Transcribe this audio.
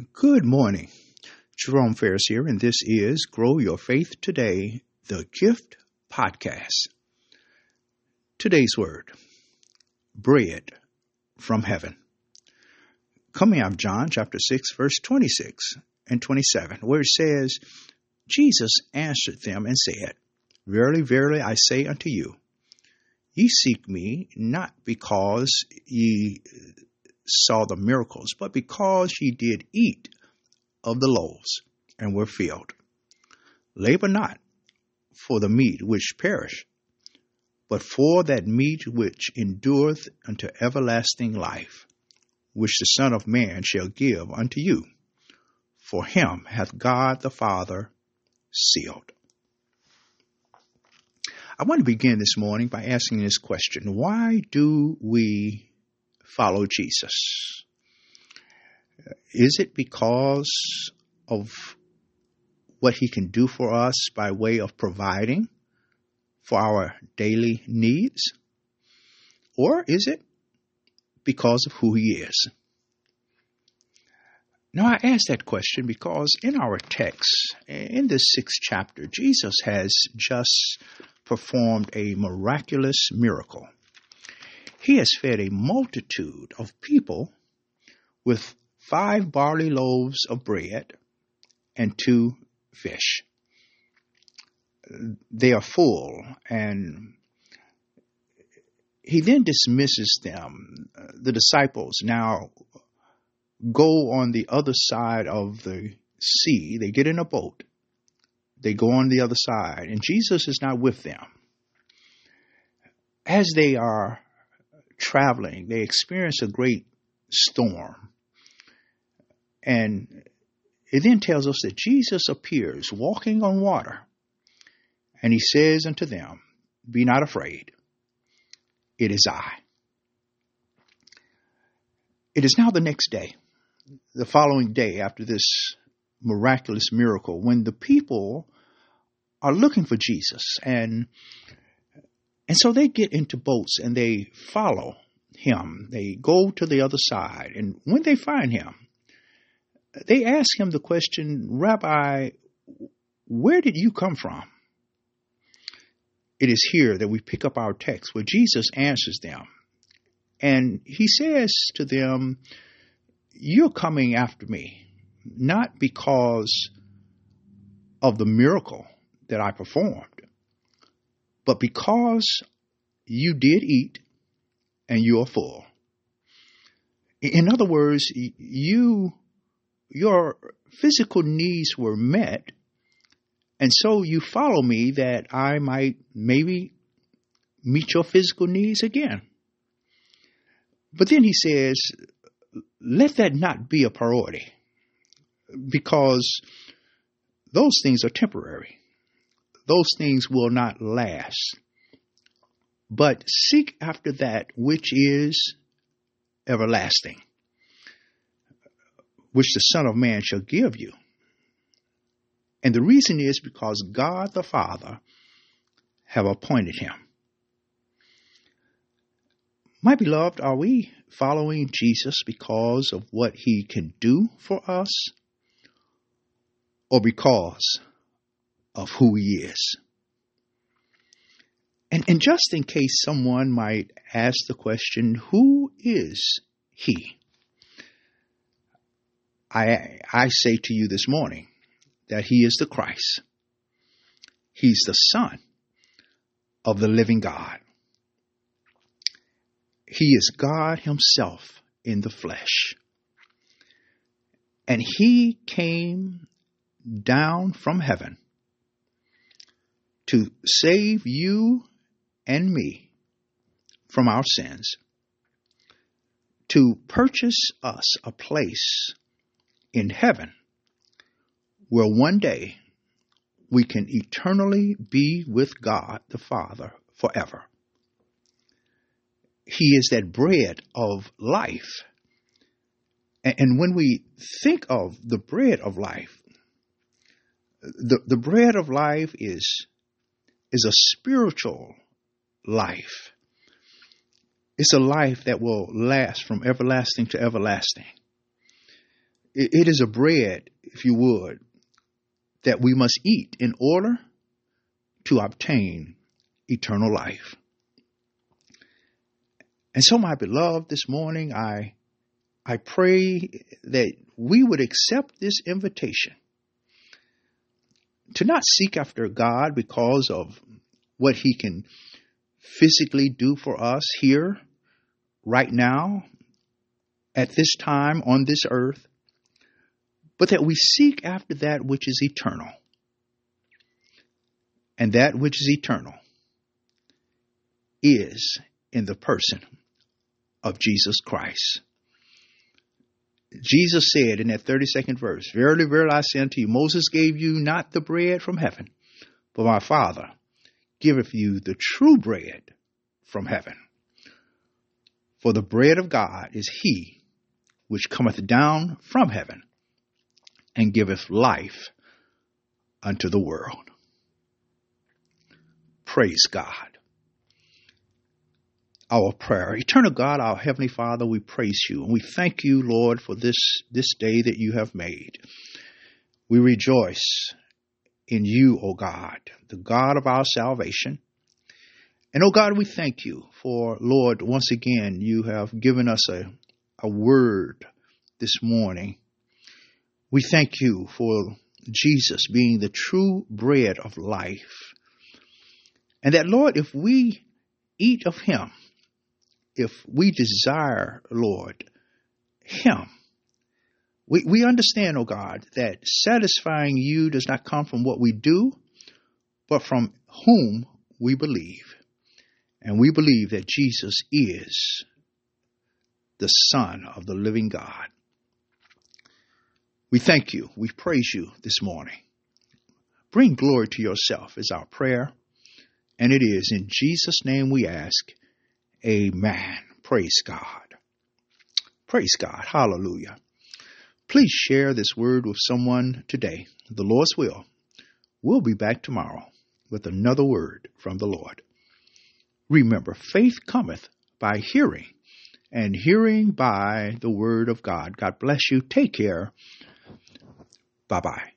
Good morning. Jerome Ferris here, and this is Grow Your Faith Today, the Gift Podcast. Today's word bread from heaven. Coming out of John chapter 6, verse 26 and 27, where it says, Jesus answered them and said, Verily, verily, I say unto you, ye seek me not because ye saw the miracles, but because ye did eat of the loaves and were filled. Labor not for the meat which perish, but for that meat which endureth unto everlasting life, which the Son of Man shall give unto you. For him hath God the Father sealed. I want to begin this morning by asking this question Why do we follow Jesus? Is it because of what he can do for us by way of providing for our daily needs? Or is it because of who he is? Now, I ask that question because in our text, in this sixth chapter, Jesus has just performed a miraculous miracle. He has fed a multitude of people with five barley loaves of bread and two fish. They are full, and he then dismisses them. The disciples now go on the other side of the sea. They get in a boat. They go on the other side, and Jesus is not with them. As they are traveling, they experience a great storm. And it then tells us that Jesus appears walking on water, and he says unto them, Be not afraid, it is I. It is now the next day, the following day after this miraculous miracle, when the people are looking for Jesus and and so they get into boats and they follow him. They go to the other side. And when they find him, they ask him the question, Rabbi, where did you come from? It is here that we pick up our text where Jesus answers them. And he says to them, You're coming after me, not because of the miracle that I performed, but because you did eat and you are full. In other words, you, your physical needs were met, and so you follow me that I might maybe meet your physical needs again. But then he says, let that not be a priority because those things are temporary those things will not last. But seek after that which is everlasting, which the Son of Man shall give you. And the reason is because God the Father have appointed him. My beloved, are we following Jesus because of what he can do for us or because of who he is. And, and just in case someone might ask the question, who is he? I, I say to you this morning that he is the Christ. He's the Son of the living God. He is God Himself in the flesh. And He came down from heaven to save you and me from our sins, to purchase us a place in heaven where one day we can eternally be with God the Father forever. He is that bread of life. And when we think of the bread of life, the, the bread of life is is a spiritual life. It's a life that will last from everlasting to everlasting. it is a bread, if you would, that we must eat in order to obtain eternal life. And so, my beloved, this morning I I pray that we would accept this invitation to not seek after God because of what He can physically do for us here, right now, at this time on this earth, but that we seek after that which is eternal. And that which is eternal is in the person of Jesus Christ. Jesus said in that 32nd verse, Verily, verily, I say unto you, Moses gave you not the bread from heaven, but my Father giveth you the true bread from heaven. For the bread of God is he which cometh down from heaven and giveth life unto the world. Praise God our prayer. Eternal God, our Heavenly Father, we praise you and we thank you, Lord, for this, this day that you have made. We rejoice in you, O God, the God of our salvation. And, O God, we thank you for, Lord, once again, you have given us a, a word this morning. We thank you for Jesus being the true bread of life. And that, Lord, if we eat of him, if we desire, Lord, Him, we, we understand, oh God, that satisfying you does not come from what we do, but from whom we believe. And we believe that Jesus is the Son of the living God. We thank you. We praise you this morning. Bring glory to yourself is our prayer. And it is in Jesus' name we ask. Amen. Praise God. Praise God. Hallelujah. Please share this word with someone today. The Lord's will. We'll be back tomorrow with another word from the Lord. Remember, faith cometh by hearing, and hearing by the word of God. God bless you. Take care. Bye bye.